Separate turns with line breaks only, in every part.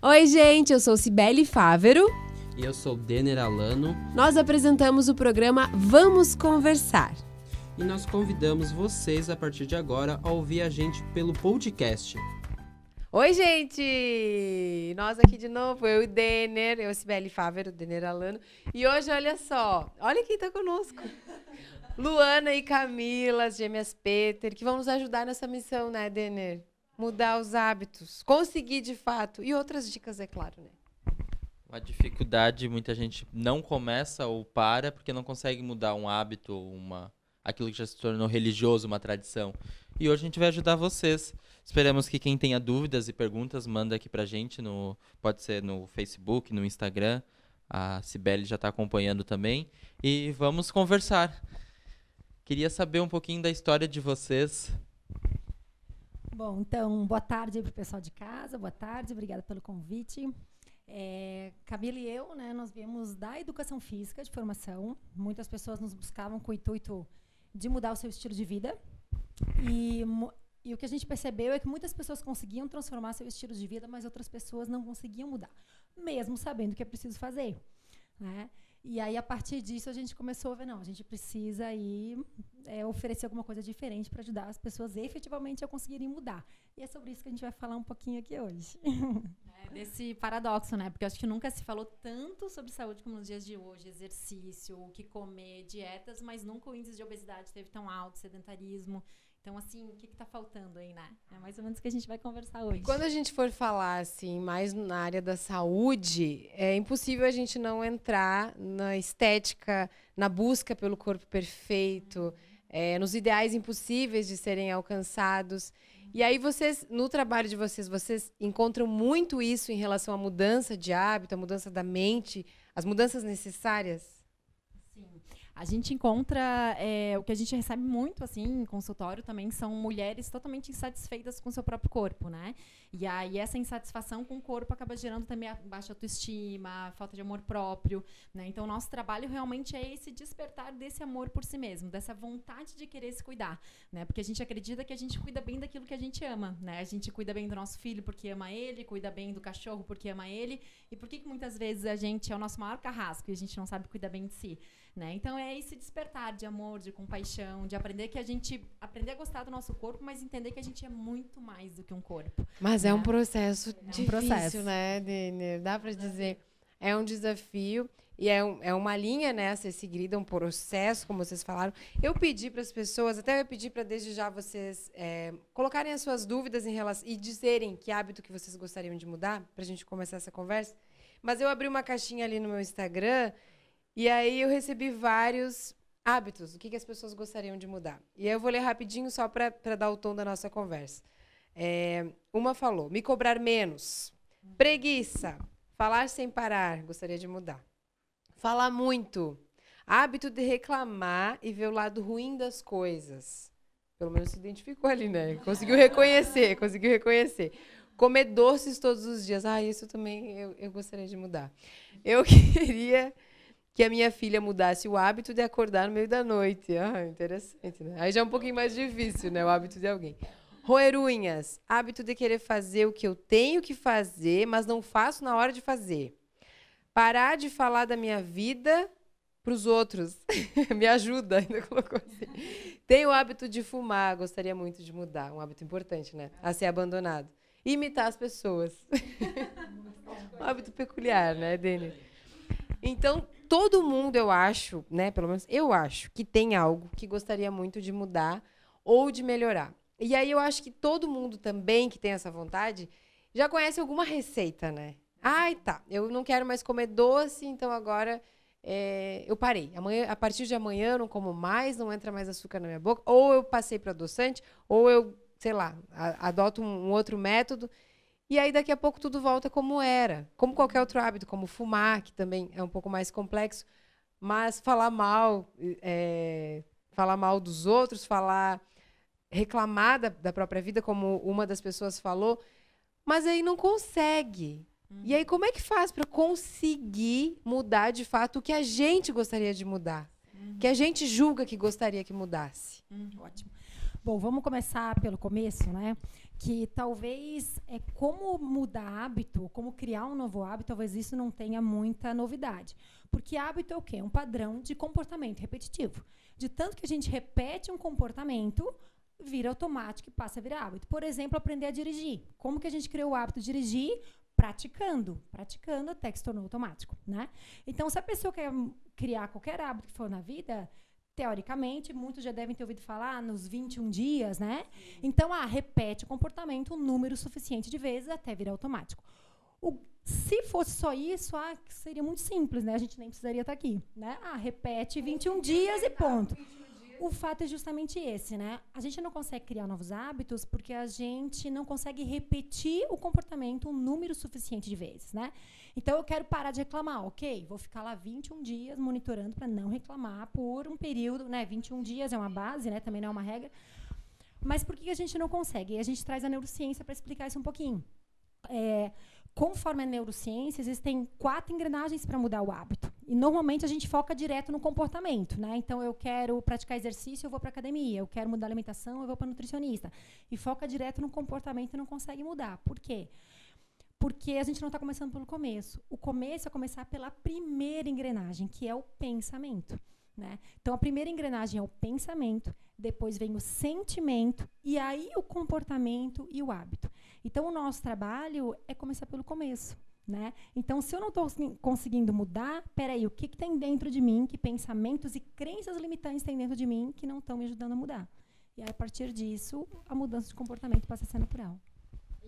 Oi, gente, eu sou Cibele Fávero.
E eu sou Denner Alano.
Nós apresentamos o programa Vamos Conversar.
E nós convidamos vocês, a partir de agora, a ouvir a gente pelo podcast.
Oi, gente! Nós aqui de novo, eu e o Denner, eu, Cibele Fávero, Denner Alano. E hoje, olha só, olha quem tá conosco. Luana e Camila, as gêmeas Peter, que vão nos ajudar nessa missão, né, Denner? Mudar os hábitos, conseguir de fato. E outras dicas, é claro, né?
Uma dificuldade, muita gente não começa ou para porque não consegue mudar um hábito, uma aquilo que já se tornou religioso, uma tradição. E hoje a gente vai ajudar vocês. Esperamos que quem tenha dúvidas e perguntas manda aqui pra gente no pode ser no Facebook, no Instagram. A Cibele já está acompanhando também e vamos conversar. Queria saber um pouquinho da história de vocês.
Bom, então, boa tarde para o pessoal de casa, boa tarde, obrigada pelo convite. É, Camila e eu, né, nós viemos da educação física de formação. Muitas pessoas nos buscavam com o intuito de mudar o seu estilo de vida. E, e, o que a gente percebeu é que muitas pessoas conseguiam transformar seu estilo de vida, mas outras pessoas não conseguiam mudar, mesmo sabendo o que é preciso fazer. Né? E aí, a partir disso, a gente começou a ver, não, a gente precisa aí é, oferecer alguma coisa diferente para ajudar as pessoas efetivamente a conseguirem mudar. E é sobre isso que a gente vai falar um pouquinho aqui hoje.
É, desse paradoxo, né? Porque eu acho que nunca se falou tanto sobre saúde como nos dias de hoje. Exercício, o que comer, dietas, mas nunca o índice de obesidade esteve tão alto, sedentarismo. Então, assim, o que está faltando aí, né? É mais ou menos o que a gente vai conversar hoje.
Quando a gente for falar, assim, mais na área da saúde, é impossível a gente não entrar na estética, na busca pelo corpo perfeito, é, nos ideais impossíveis de serem alcançados. E aí vocês, no trabalho de vocês, vocês encontram muito isso em relação à mudança de hábito, à mudança da mente, as mudanças necessárias?
A gente encontra é, o que a gente recebe muito assim em consultório também são mulheres totalmente insatisfeitas com seu próprio corpo, né? E aí essa insatisfação com o corpo acaba gerando também a baixa autoestima, a falta de amor próprio, né? Então nosso trabalho realmente é esse despertar desse amor por si mesmo, dessa vontade de querer se cuidar, né? Porque a gente acredita que a gente cuida bem daquilo que a gente ama, né? A gente cuida bem do nosso filho porque ama ele, cuida bem do cachorro porque ama ele. E por que, que muitas vezes a gente é o nosso maior carrasco e a gente não sabe cuidar bem de si? Né? Então é esse despertar de amor, de compaixão, de aprender que a gente aprender a gostar do nosso corpo, mas entender que a gente é muito mais do que um corpo.
Mas né? é um processo é um difícil, processo. né, Denner? Dá para dizer, é um desafio e é, um, é uma linha né, a ser seguida, um processo, como vocês falaram. Eu pedi para as pessoas, até eu pedi para desde já vocês é, colocarem as suas dúvidas em relação e dizerem que hábito que vocês gostariam de mudar, para a gente começar essa conversa. Mas eu abri uma caixinha ali no meu Instagram e aí eu recebi vários hábitos, o que, que as pessoas gostariam de mudar. E aí eu vou ler rapidinho só para dar o tom da nossa conversa. É, uma falou: me cobrar menos. Preguiça. Falar sem parar. Gostaria de mudar. Falar muito. Hábito de reclamar e ver o lado ruim das coisas. Pelo menos se identificou ali, né? Conseguiu reconhecer, conseguiu reconhecer. Comer doces todos os dias. Ah, isso também eu, eu gostaria de mudar. Eu queria que a minha filha mudasse o hábito de acordar no meio da noite. Ah, interessante, né? Aí já é um pouquinho mais difícil, né? O hábito de alguém. Roer unhas. Hábito de querer fazer o que eu tenho que fazer, mas não faço na hora de fazer. Parar de falar da minha vida para os outros. Me ajuda, ainda colocou assim. Tenho o hábito de fumar, gostaria muito de mudar. Um hábito importante, né? A ser abandonado. Imitar as pessoas. um hábito peculiar, né, Denis? Então, todo mundo, eu acho, né, pelo menos eu acho, que tem algo que gostaria muito de mudar ou de melhorar. E aí eu acho que todo mundo também que tem essa vontade já conhece alguma receita, né? Ai, tá, eu não quero mais comer doce, então agora é, eu parei. Amanhã, a partir de amanhã eu não como mais, não entra mais açúcar na minha boca. Ou eu passei para adoçante, ou eu, sei lá, adoto um, um outro método. E aí daqui a pouco tudo volta como era, como qualquer outro hábito, como fumar, que também é um pouco mais complexo, mas falar mal, é, falar mal dos outros, falar reclamar da, da, própria vida, como uma das pessoas falou, mas aí não consegue. Uhum. E aí como é que faz para conseguir mudar de fato o que a gente gostaria de mudar, uhum. que a gente julga que gostaria que mudasse?
Uhum. Ótimo. Bom, vamos começar pelo começo, né? Que talvez é como mudar hábito, como criar um novo hábito, talvez isso não tenha muita novidade. Porque hábito é o quê? Um padrão de comportamento repetitivo. De tanto que a gente repete um comportamento, vira automático e passa a virar hábito. Por exemplo, aprender a dirigir. Como que a gente criou o hábito de dirigir? Praticando. Praticando até que se tornou automático, né? Então, se a pessoa quer criar qualquer hábito que for na vida, teoricamente, muitos já devem ter ouvido falar nos 21 dias, né? Então, ah, repete o comportamento um número suficiente de vezes até virar automático. O, se fosse só isso, ah, seria muito simples, né? A gente nem precisaria estar aqui, né? Ah, repete 21 dias e ponto. O fato é justamente esse, né? A gente não consegue criar novos hábitos porque a gente não consegue repetir o comportamento um número suficiente de vezes, né? Então eu quero parar de reclamar, ok? Vou ficar lá 21 dias monitorando para não reclamar por um período, né? 21 dias é uma base, né? Também não é uma regra. Mas por que a gente não consegue? E a gente traz a neurociência para explicar isso um pouquinho. É, conforme a neurociência, existem quatro engrenagens para mudar o hábito. E normalmente a gente foca direto no comportamento, né? Então eu quero praticar exercício, eu vou para academia. Eu quero mudar a alimentação, eu vou para nutricionista. E foca direto no comportamento e não consegue mudar. Por quê? Porque a gente não está começando pelo começo. O começo é começar pela primeira engrenagem, que é o pensamento. Né? Então, a primeira engrenagem é o pensamento, depois vem o sentimento, e aí o comportamento e o hábito. Então, o nosso trabalho é começar pelo começo. Né? Então, se eu não estou conseguindo mudar, peraí, o que, que tem dentro de mim, que pensamentos e crenças limitantes tem dentro de mim que não estão me ajudando a mudar? E aí, a partir disso, a mudança de comportamento passa a ser natural.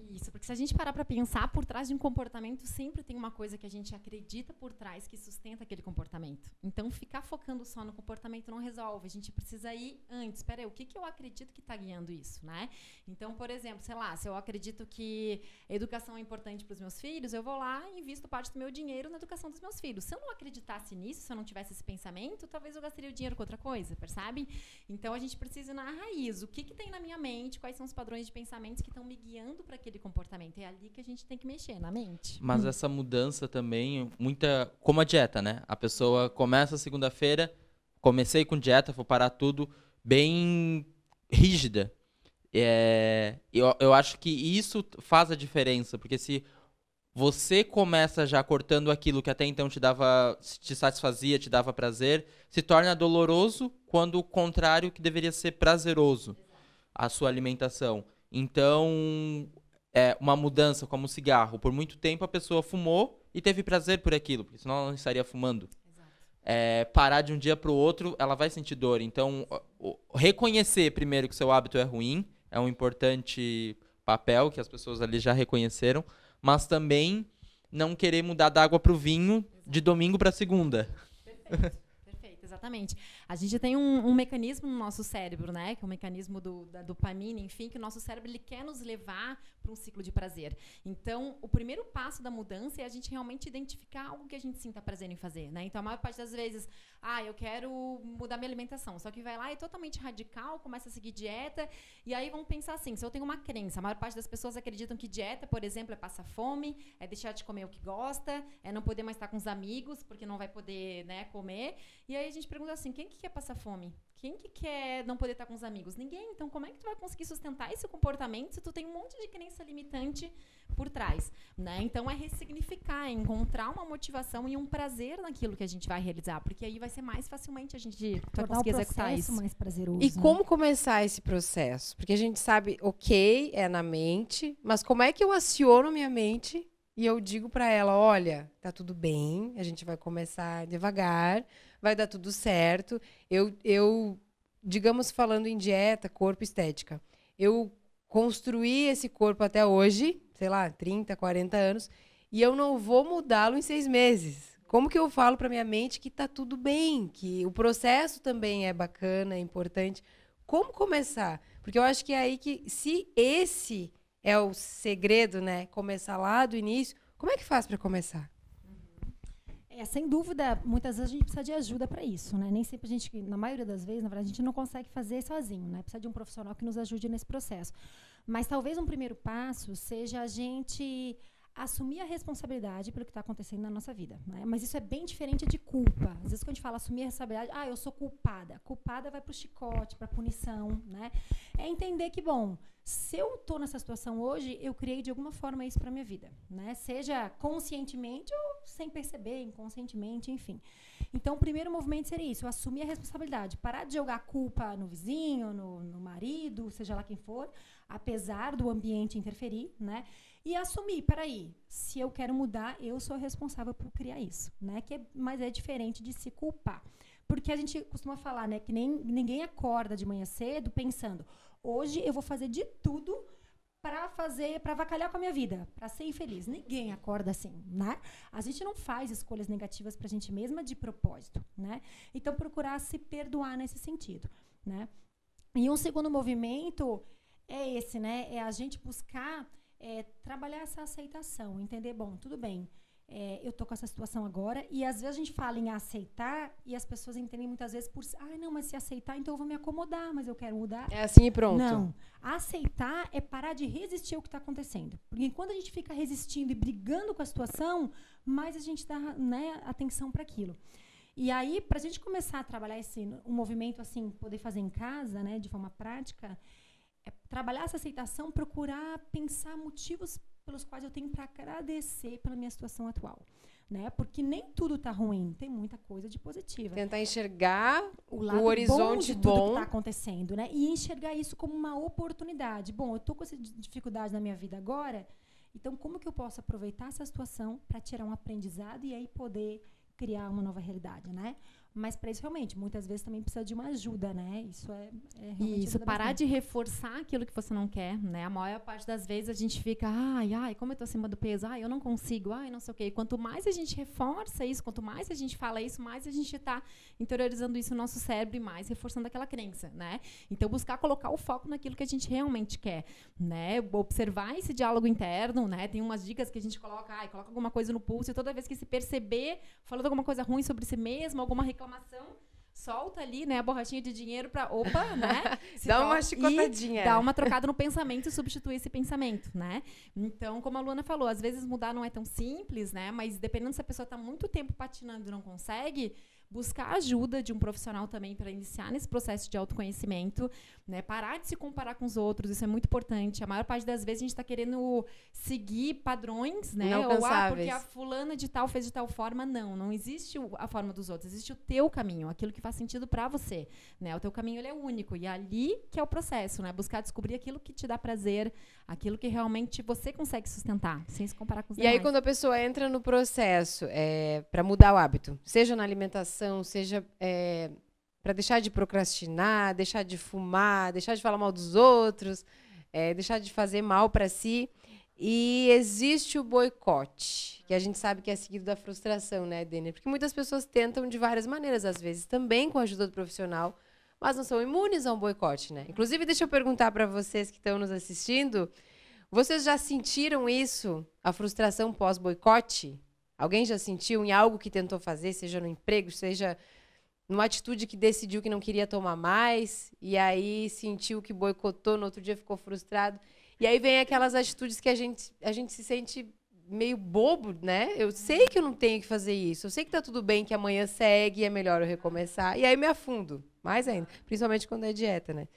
Isso, porque se a gente parar para pensar, por trás de um comportamento sempre tem uma coisa que a gente acredita por trás que sustenta aquele comportamento. Então, ficar focando só no comportamento não resolve. A gente precisa ir antes. Espera aí, o que, que eu acredito que está guiando isso, né? Então, por exemplo, sei lá, se eu acredito que a educação é importante para os meus filhos, eu vou lá e invisto parte do meu dinheiro na educação dos meus filhos. Se eu não acreditasse nisso, se eu não tivesse esse pensamento, talvez eu gastaria o dinheiro com outra coisa, percebe? Então, a gente precisa ir na raiz. O que, que tem na minha mente? Quais são os padrões de pensamentos que estão me guiando para aquele comportamento. É ali que a gente tem que mexer, na mente.
Mas hum. essa mudança também, muita. Como a dieta, né? A pessoa começa segunda-feira, comecei com dieta, vou parar tudo, bem rígida. É, eu, eu acho que isso faz a diferença, porque se você começa já cortando aquilo que até então te dava, te satisfazia, te dava prazer, se torna doloroso quando o contrário que deveria ser prazeroso, a sua alimentação. Então, é, uma mudança como o cigarro. Por muito tempo a pessoa fumou e teve prazer por aquilo, porque senão ela não estaria fumando. É, parar de um dia para o outro, ela vai sentir dor. Então, reconhecer primeiro que seu hábito é ruim é um importante papel que as pessoas ali já reconheceram, mas também não querer mudar da água para o vinho de domingo para segunda.
Perfeito. Exatamente. A gente tem um, um, mecanismo no nosso cérebro, né? Que é o um mecanismo do, da dopamina, enfim, que o nosso cérebro ele quer nos levar para um ciclo de prazer. Então, o primeiro passo da mudança é a gente realmente identificar algo que a gente sinta prazer em fazer, né? Então, a maior parte das vezes, ah, eu quero mudar minha alimentação. Só que vai lá é totalmente radical, começa a seguir dieta, e aí vão pensar assim: se eu tenho uma crença, a maior parte das pessoas acreditam que dieta, por exemplo, é passar fome, é deixar de comer o que gosta, é não poder mais estar com os amigos, porque não vai poder, né, comer. E aí a gente pergunta assim: quem que quer passar fome? Quem que quer não poder estar com os amigos? Ninguém. Então, como é que tu vai conseguir sustentar esse comportamento se tu tem um monte de crença limitante por trás, né? Então, é ressignificar, é encontrar uma motivação e um prazer naquilo que a gente vai realizar, porque aí vai ser mais facilmente a gente vai conseguir executar isso.
mais prazeroso.
E né? como começar esse processo? Porque a gente sabe, ok, é na mente, mas como é que eu aciono minha mente e eu digo para ela, olha, tá tudo bem, a gente vai começar devagar, vai dar tudo certo. Eu, eu digamos, falando em dieta, corpo, estética, eu construí esse corpo até hoje, sei lá, 30, 40 anos, e eu não vou mudá-lo em seis meses. Como que eu falo para minha mente que tá tudo bem, que o processo também é bacana, é importante? Como começar? Porque eu acho que é aí que, se esse é o segredo, né? Começar lá do início, como é que faz para começar?
É, sem dúvida, muitas vezes a gente precisa de ajuda para isso, né? Nem sempre a gente, na maioria das vezes, na verdade, a gente não consegue fazer sozinho, né? Precisa de um profissional que nos ajude nesse processo. Mas talvez um primeiro passo seja a gente assumir a responsabilidade pelo que está acontecendo na nossa vida. Né? Mas isso é bem diferente de culpa. Às vezes, quando a gente fala assumir a responsabilidade, ah, eu sou culpada. Culpada vai para o chicote, para a punição. Né? É entender que, bom, se eu estou nessa situação hoje, eu criei de alguma forma isso para minha vida. Né? Seja conscientemente ou sem perceber, inconscientemente, enfim. Então, o primeiro movimento seria isso: assumir a responsabilidade. Parar de jogar culpa no vizinho, no, no marido, seja lá quem for, apesar do ambiente interferir, né? e assumir, peraí, se eu quero mudar, eu sou responsável por criar isso, né? Que é, mas é diferente de se culpar. Porque a gente costuma falar, né, que nem ninguém acorda de manhã cedo pensando, hoje eu vou fazer de tudo para fazer, para avacalhar com a minha vida, para ser infeliz. Ninguém acorda assim, né? A gente não faz escolhas negativas para a gente mesma de propósito, né? Então procurar se perdoar nesse sentido, né? E um segundo movimento é esse, né? É a gente buscar é, trabalhar essa aceitação, entender, bom, tudo bem, é, eu tô com essa situação agora, e às vezes a gente fala em aceitar, e as pessoas entendem muitas vezes por, ah, não, mas se aceitar, então eu vou me acomodar, mas eu quero mudar.
É assim e pronto.
Não. Aceitar é parar de resistir ao que está acontecendo. Porque quando a gente fica resistindo e brigando com a situação, mais a gente dá né, atenção para aquilo. E aí, para a gente começar a trabalhar esse um movimento assim, poder fazer em casa, né, de forma prática, é trabalhar essa aceitação, procurar pensar motivos pelos quais eu tenho para agradecer pela minha situação atual. Né? Porque nem tudo está ruim, tem muita coisa de positiva.
Tentar enxergar o, lado o horizonte bom de tudo bom. que
está acontecendo, né? E enxergar isso como uma oportunidade. Bom, eu estou com essa dificuldade na minha vida agora, então como que eu posso aproveitar essa situação para tirar um aprendizado e aí poder criar uma nova realidade, né? Mas para isso, realmente, muitas vezes também precisa de uma ajuda, né? Isso é, é realmente
Isso, parar bastante. de reforçar aquilo que você não quer, né? A maior parte das vezes a gente fica, ai, ai, como eu tô acima do peso, ai, eu não consigo, ai, não sei o quê. E quanto mais a gente reforça isso, quanto mais a gente fala isso, mais a gente está interiorizando isso no nosso cérebro e mais reforçando aquela crença, né? Então, buscar colocar o foco naquilo que a gente realmente quer, né? Observar esse diálogo interno, né? Tem umas dicas que a gente coloca, ai, coloca alguma coisa no pulso e toda vez que se perceber falando alguma coisa ruim sobre si mesmo, alguma reclamação, solta ali, né, a borrachinha de dinheiro para opa, né?
dá uma chicotadinha.
Dá uma trocada no pensamento e substitui esse pensamento, né? Então, como a Luana falou, às vezes mudar não é tão simples, né? Mas dependendo se a pessoa está muito tempo patinando e não consegue, buscar ajuda de um profissional também para iniciar nesse processo de autoconhecimento, né? Parar de se comparar com os outros, isso é muito importante. A maior parte das vezes a gente está querendo seguir padrões, né? Ou ah, porque a fulana de tal fez de tal forma, não, não existe a forma dos outros, existe o teu caminho, aquilo que faz sentido para você, né? O teu caminho ele é único e é ali que é o processo, né? Buscar descobrir aquilo que te dá prazer, aquilo que realmente você consegue sustentar, sem se comparar com os
e
demais.
E aí quando a pessoa entra no processo é, para mudar o hábito, seja na alimentação, seja é, para deixar de procrastinar, deixar de fumar, deixar de falar mal dos outros, é, deixar de fazer mal para si. E existe o boicote, que a gente sabe que é seguido da frustração, né, Denner? Porque muitas pessoas tentam de várias maneiras, às vezes também com a ajuda do profissional, mas não são imunes a um boicote, né? Inclusive, deixa eu perguntar para vocês que estão nos assistindo, vocês já sentiram isso, a frustração pós-boicote? Alguém já sentiu em algo que tentou fazer, seja no emprego, seja numa atitude que decidiu que não queria tomar mais, e aí sentiu que boicotou, no outro dia ficou frustrado. E aí vem aquelas atitudes que a gente, a gente se sente meio bobo, né? Eu sei que eu não tenho que fazer isso, eu sei que tá tudo bem, que amanhã segue, é melhor eu recomeçar. E aí me afundo, mais ainda, principalmente quando é dieta, né?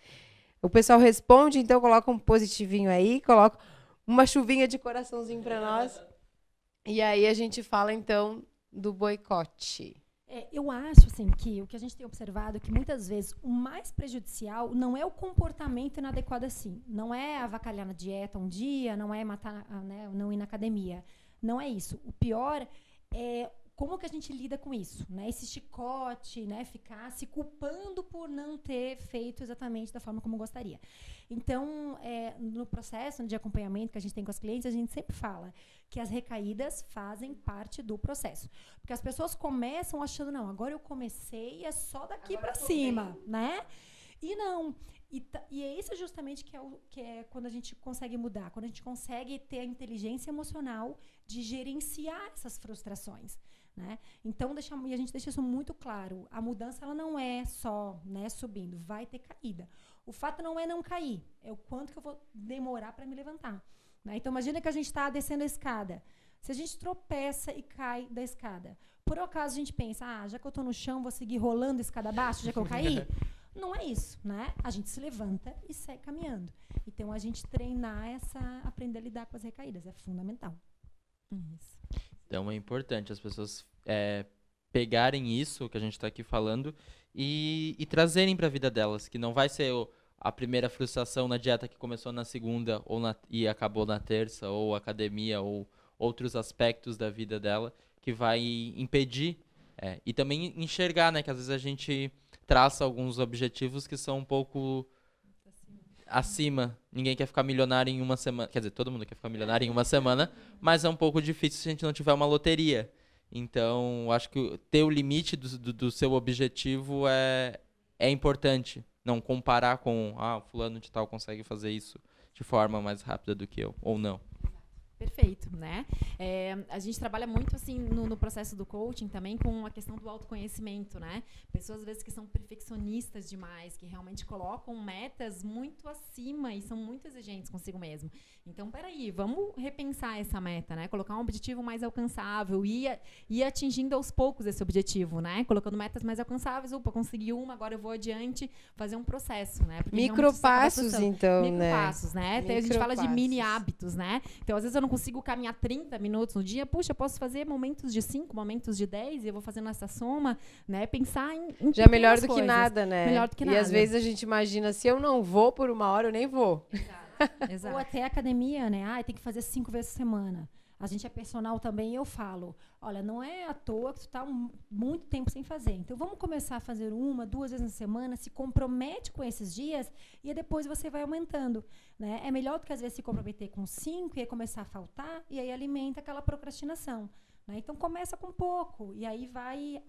O pessoal responde, então coloca um positivinho aí, coloca uma chuvinha de coraçãozinho para nós. E aí a gente fala então do boicote.
É, eu acho assim que o que a gente tem observado é que muitas vezes o mais prejudicial não é o comportamento inadequado assim, não é avacalhar na dieta um dia, não é matar, né, não ir na academia, não é isso. O pior é como que a gente lida com isso, né? Esse chicote, né? Ficar se culpando por não ter feito exatamente da forma como gostaria. Então, é, no processo de acompanhamento que a gente tem com as clientes, a gente sempre fala que as recaídas fazem parte do processo, porque as pessoas começam achando não, agora eu comecei é só daqui para cima, bem. né? E não. E, e é isso justamente que é, o, que é quando a gente consegue mudar, quando a gente consegue ter a inteligência emocional de gerenciar essas frustrações. Né? Então, deixa, e a gente deixa isso muito claro. A mudança ela não é só né, subindo, vai ter caída. O fato não é não cair, é o quanto que eu vou demorar para me levantar. Né? Então, imagina que a gente está descendo a escada. Se a gente tropeça e cai da escada, por acaso a gente pensa, ah, já que eu estou no chão, vou seguir rolando a escada abaixo, já que eu caí? Não é isso, né? A gente se levanta e segue caminhando. Então, a gente treinar essa, aprender a lidar com as recaídas, é fundamental.
Isso. Então, é importante as pessoas é, pegarem isso que a gente está aqui falando e, e trazerem para a vida delas, que não vai ser o, a primeira frustração na dieta que começou na segunda ou na, e acabou na terça, ou academia, ou outros aspectos da vida dela que vai impedir é, e também enxergar, né, que às vezes a gente traça alguns objetivos que são um pouco acima. Ninguém quer ficar milionário em uma semana. Quer dizer, todo mundo quer ficar milionário em uma semana, mas é um pouco difícil se a gente não tiver uma loteria. Então, acho que ter o limite do, do, do seu objetivo é, é importante. Não comparar com, ah, fulano de tal consegue fazer isso de forma mais rápida do que eu, ou não.
Perfeito, né? É, a gente trabalha muito assim no, no, processo do coaching também com a questão do autoconhecimento, né? Pessoas às vezes que são perfeccionistas demais, que realmente colocam metas muito acima e são muito exigentes consigo mesmo. Então, peraí, vamos repensar essa meta, né? Colocar um objetivo mais alcançável e ir, atingindo aos poucos esse objetivo, né? Colocando metas mais alcançáveis, opa, consegui uma, agora eu vou adiante, fazer um processo, né?
Micropassos, então,
né? Micropassos, né? A gente fala de mini hábitos, né? Então, às vezes eu não consigo caminhar 30 minutos no dia, puxa, eu posso fazer momentos de 5, momentos de 10, e eu vou fazendo essa soma, né? Pensar em. em
Já melhor do coisas. que nada, né?
Melhor do que nada.
E às vezes a gente imagina, se eu não vou por uma hora, eu nem vou.
Exato. Exato. Ou até academia, né? Ah, tem que fazer cinco vezes por semana. A gente é personal também, eu falo, olha, não é à toa que tu está um, muito tempo sem fazer. Então vamos começar a fazer uma, duas vezes na semana, se compromete com esses dias e depois você vai aumentando. Né? É melhor do que às vezes se comprometer com cinco e aí começar a faltar e aí alimenta aquela procrastinação. Né? Então começa com pouco e aí vai,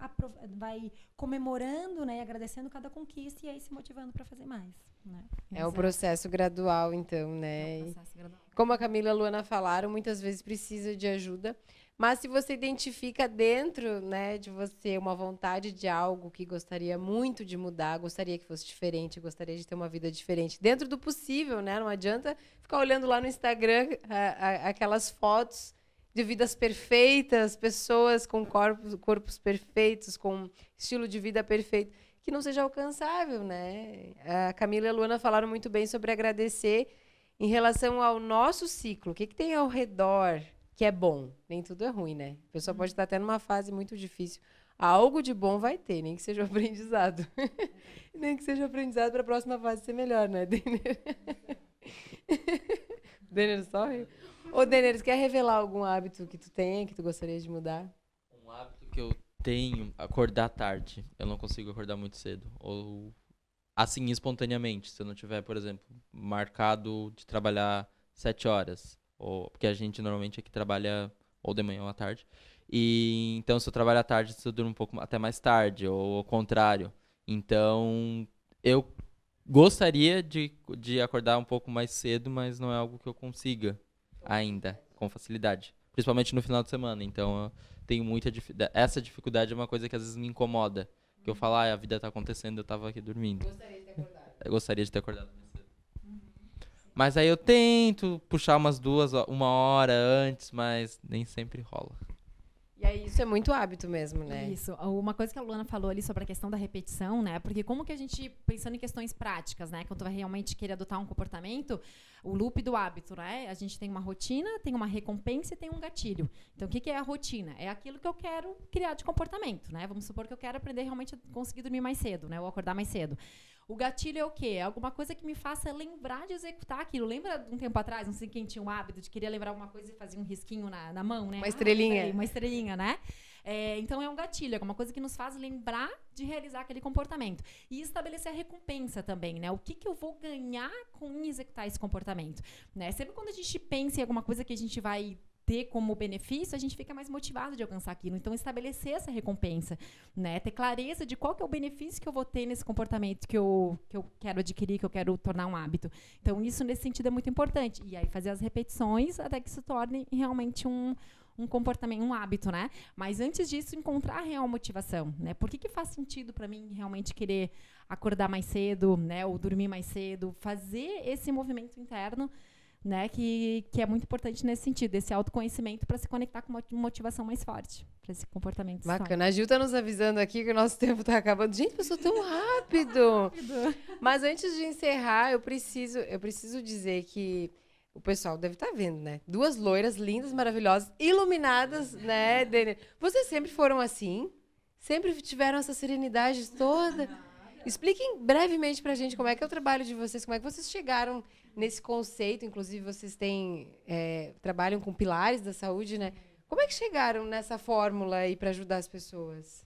vai comemorando né, e agradecendo cada conquista e aí se motivando para fazer mais. Né?
É um processo gradual, então, né? É um processo gradual. Como a Camila e a Luana falaram, muitas vezes precisa de ajuda. Mas se você identifica dentro né, de você uma vontade de algo que gostaria muito de mudar, gostaria que fosse diferente, gostaria de ter uma vida diferente, dentro do possível, né? Não adianta ficar olhando lá no Instagram a, a, aquelas fotos de vidas perfeitas, pessoas com corpos, corpos perfeitos, com estilo de vida perfeito que não seja alcançável, né? A Camila e a Luana falaram muito bem sobre agradecer em relação ao nosso ciclo. O que, que tem ao redor que é bom? Nem tudo é ruim, né? A pessoa pode estar até numa fase muito difícil. Algo de bom vai ter, nem que seja um aprendizado. nem que seja um aprendizado para a próxima fase ser melhor, né, Denner? Denner sorri. Ô, Denner, quer revelar algum hábito que tu tenha, que tu gostaria de mudar?
Um hábito que eu tenho acordar tarde. Eu não consigo acordar muito cedo. Ou assim, espontaneamente. Se eu não tiver, por exemplo, marcado de trabalhar sete horas. Ou, porque a gente normalmente aqui trabalha ou de manhã ou à tarde. E então, se eu trabalho à tarde, eu durmo um pouco até mais tarde, ou o contrário. Então, eu gostaria de, de acordar um pouco mais cedo, mas não é algo que eu consiga ainda, com facilidade. Principalmente no final de semana. Então, eu, tenho muita dificuldade. Essa dificuldade é uma coisa que às vezes me incomoda. Que eu falo, ah, a vida tá acontecendo, eu tava aqui dormindo.
Gostaria de ter acordado.
Eu gostaria de ter acordado. Uhum. Mas aí eu tento puxar umas duas, uma hora antes, mas nem sempre rola.
E aí isso é muito hábito mesmo, né?
Isso. Uma coisa que a Luana falou ali sobre a questão da repetição, né? Porque como que a gente, pensando em questões práticas, né? Quando tu vai realmente querer adotar um comportamento, o loop do hábito, né? A gente tem uma rotina, tem uma recompensa e tem um gatilho. Então, o que, que é a rotina? É aquilo que eu quero criar de comportamento, né? Vamos supor que eu quero aprender realmente a conseguir dormir mais cedo, né? Ou acordar mais cedo. O gatilho é o quê? É alguma coisa que me faça lembrar de executar aquilo. Lembra de um tempo atrás, não sei quem tinha um hábito de querer lembrar alguma coisa e fazer um risquinho na, na mão, né?
Uma estrelinha.
Ah, uma estrelinha, né? É, então é um gatilho, é alguma coisa que nos faz lembrar de realizar aquele comportamento. E estabelecer a recompensa também, né? O que, que eu vou ganhar com executar esse comportamento? Né? Sempre quando a gente pensa em alguma coisa que a gente vai ter como benefício, a gente fica mais motivado de alcançar aquilo. Então, estabelecer essa recompensa, né? Ter clareza de qual que é o benefício que eu vou ter nesse comportamento que eu, que eu quero adquirir, que eu quero tornar um hábito. Então, isso, nesse sentido, é muito importante. E aí, fazer as repetições até que se torne realmente um, um comportamento, um hábito, né? Mas antes disso, encontrar a real motivação, né? Por que, que faz sentido para mim realmente querer acordar mais cedo, né? Ou dormir mais cedo, fazer esse movimento interno né, que, que é muito importante nesse sentido, esse autoconhecimento para se conectar com uma motivação mais forte para esse comportamento.
Bacana. A Gil tá nos avisando aqui que o nosso tempo está acabando. Gente, passou tão rápido. rápido. Mas antes de encerrar, eu preciso, eu preciso dizer que o pessoal deve estar tá vendo, né? Duas loiras lindas, maravilhosas, iluminadas, né, Dene? Vocês sempre foram assim? Sempre tiveram essa serenidade toda? Expliquem brevemente para a gente como é que é o trabalho de vocês, como é que vocês chegaram nesse conceito. Inclusive, vocês têm é, trabalham com pilares da saúde, né? Como é que chegaram nessa fórmula aí para ajudar as pessoas?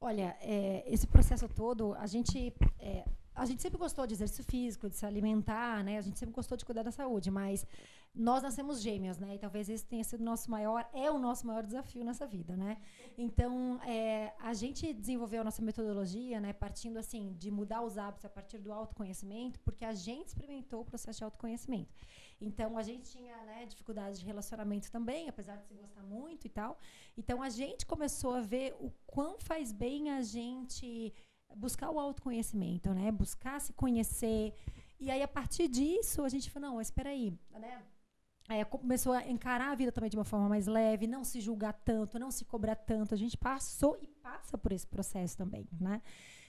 Olha, é, esse processo todo, a gente é, a gente sempre gostou de exercício físico, de se alimentar, né? A gente sempre gostou de cuidar da saúde, mas nós nascemos gêmeas, né? E talvez esse tenha sido o nosso maior, é o nosso maior desafio nessa vida, né? Então, é, a gente desenvolveu a nossa metodologia, né? Partindo, assim, de mudar os hábitos a partir do autoconhecimento, porque a gente experimentou o processo de autoconhecimento. Então, a gente tinha, né, dificuldades de relacionamento também, apesar de se gostar muito e tal. Então, a gente começou a ver o quão faz bem a gente buscar o autoconhecimento, né? Buscar se conhecer. E aí, a partir disso, a gente falou, não, espera aí, né? É, começou a encarar a vida também de uma forma mais leve, não se julgar tanto, não se cobrar tanto. A gente passou e passa por esse processo também, né?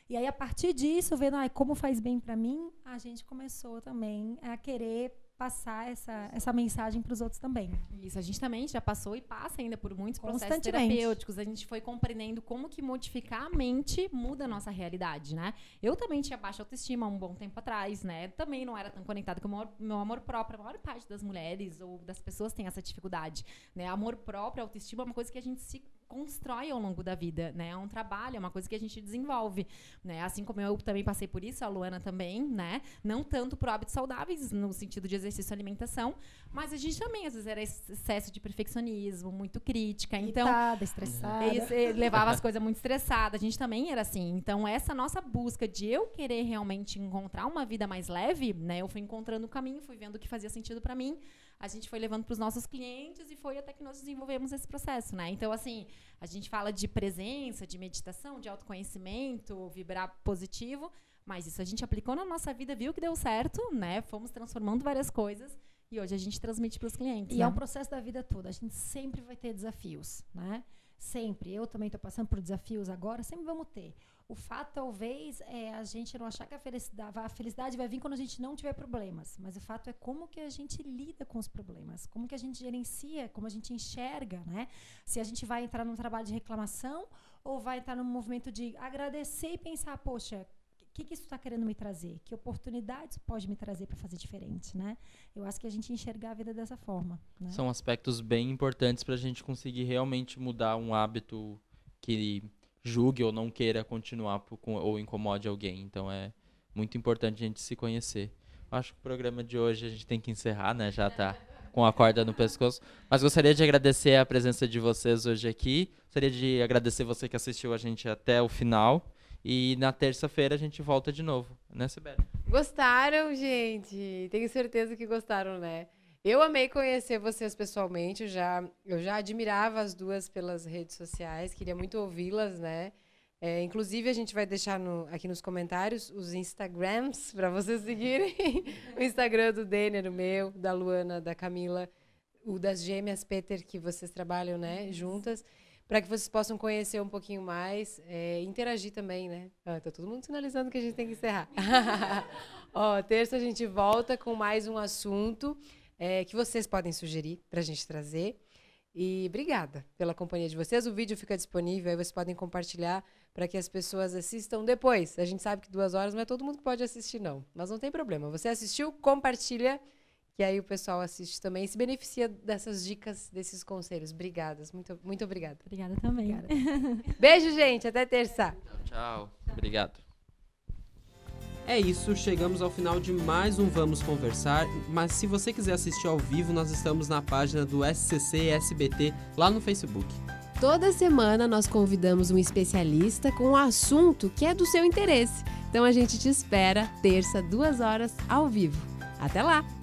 E aí, a partir disso, vendo ah, como faz bem para mim, a gente começou também a querer passar essa, essa mensagem para os outros também.
Isso, a gente também já passou e passa ainda por muitos processos terapêuticos. A gente foi compreendendo como que modificar a mente muda a nossa realidade, né? Eu também tinha baixa autoestima há um bom tempo atrás, né? Também não era tão conectada com o meu, meu amor próprio. A maior parte das mulheres ou das pessoas tem essa dificuldade, né? Amor próprio, autoestima é uma coisa que a gente se constrói ao longo da vida, né? É um trabalho, é uma coisa que a gente desenvolve, né? Assim como eu também passei por isso, a Luana também, né? Não tanto por hábitos saudáveis no sentido de exercício e alimentação, mas a gente também às vezes era excesso de perfeccionismo, muito crítica, então
Irritada, estressada,
levava as coisas muito estressadas. A gente também era assim. Então essa nossa busca de eu querer realmente encontrar uma vida mais leve, né? Eu fui encontrando o caminho, fui vendo o que fazia sentido para mim a gente foi levando para os nossos clientes e foi até que nós desenvolvemos esse processo, né? Então, assim, a gente fala de presença, de meditação, de autoconhecimento, vibrar positivo, mas isso a gente aplicou na nossa vida, viu que deu certo, né? Fomos transformando várias coisas e hoje a gente transmite para os clientes.
E
né?
é um processo da vida toda. A gente sempre vai ter desafios, né? Sempre. Eu também estou passando por desafios agora, sempre vamos ter. O fato, talvez, é a gente não achar que a felicidade, a felicidade vai vir quando a gente não tiver problemas. Mas o fato é como que a gente lida com os problemas, como que a gente gerencia, como a gente enxerga, né? Se a gente vai entrar num trabalho de reclamação ou vai entrar num movimento de agradecer e pensar, poxa, que, que isso está querendo me trazer? Que oportunidades pode me trazer para fazer diferente, né? Eu acho que a gente enxergar a vida dessa forma. Né?
São aspectos bem importantes para a gente conseguir realmente mudar um hábito que julgue ou não queira continuar com, ou incomode alguém. Então é muito importante a gente se conhecer. Acho que o programa de hoje a gente tem que encerrar, né? Já está com a corda no pescoço. Mas gostaria de agradecer a presença de vocês hoje aqui. Gostaria de agradecer você que assistiu a gente até o final. E na terça-feira a gente volta de novo, né, Sibeli?
Gostaram, gente? Tenho certeza que gostaram, né? Eu amei conhecer vocês pessoalmente, eu já, eu já admirava as duas pelas redes sociais, queria muito ouvi-las, né? É, inclusive, a gente vai deixar no, aqui nos comentários os Instagrams para vocês seguirem. o Instagram do Denner, o meu, da Luana, da Camila, o das gêmeas Peter, que vocês trabalham né, juntas, para que vocês possam conhecer um pouquinho mais, é, interagir também, né? Ah, tá todo mundo sinalizando que a gente tem que encerrar. Ó, terça a gente volta com mais um assunto é, que vocês podem sugerir para a gente trazer. E obrigada pela companhia de vocês. O vídeo fica disponível, aí vocês podem compartilhar para que as pessoas assistam depois. A gente sabe que duas horas não é todo mundo que pode assistir, não. Mas não tem problema. Você assistiu, compartilha, que aí o pessoal assiste também e se beneficia dessas dicas, desses conselhos. Obrigadas. Muito, muito obrigada.
Obrigada também.
Obrigada. Beijo, gente. Até terça.
Tchau, tchau. Obrigado.
É isso, chegamos ao final de mais um Vamos Conversar, mas se você quiser assistir ao vivo, nós estamos na página do SCC SBT lá no Facebook.
Toda semana nós convidamos um especialista com um assunto que é do seu interesse. Então a gente te espera terça, duas horas, ao vivo. Até lá!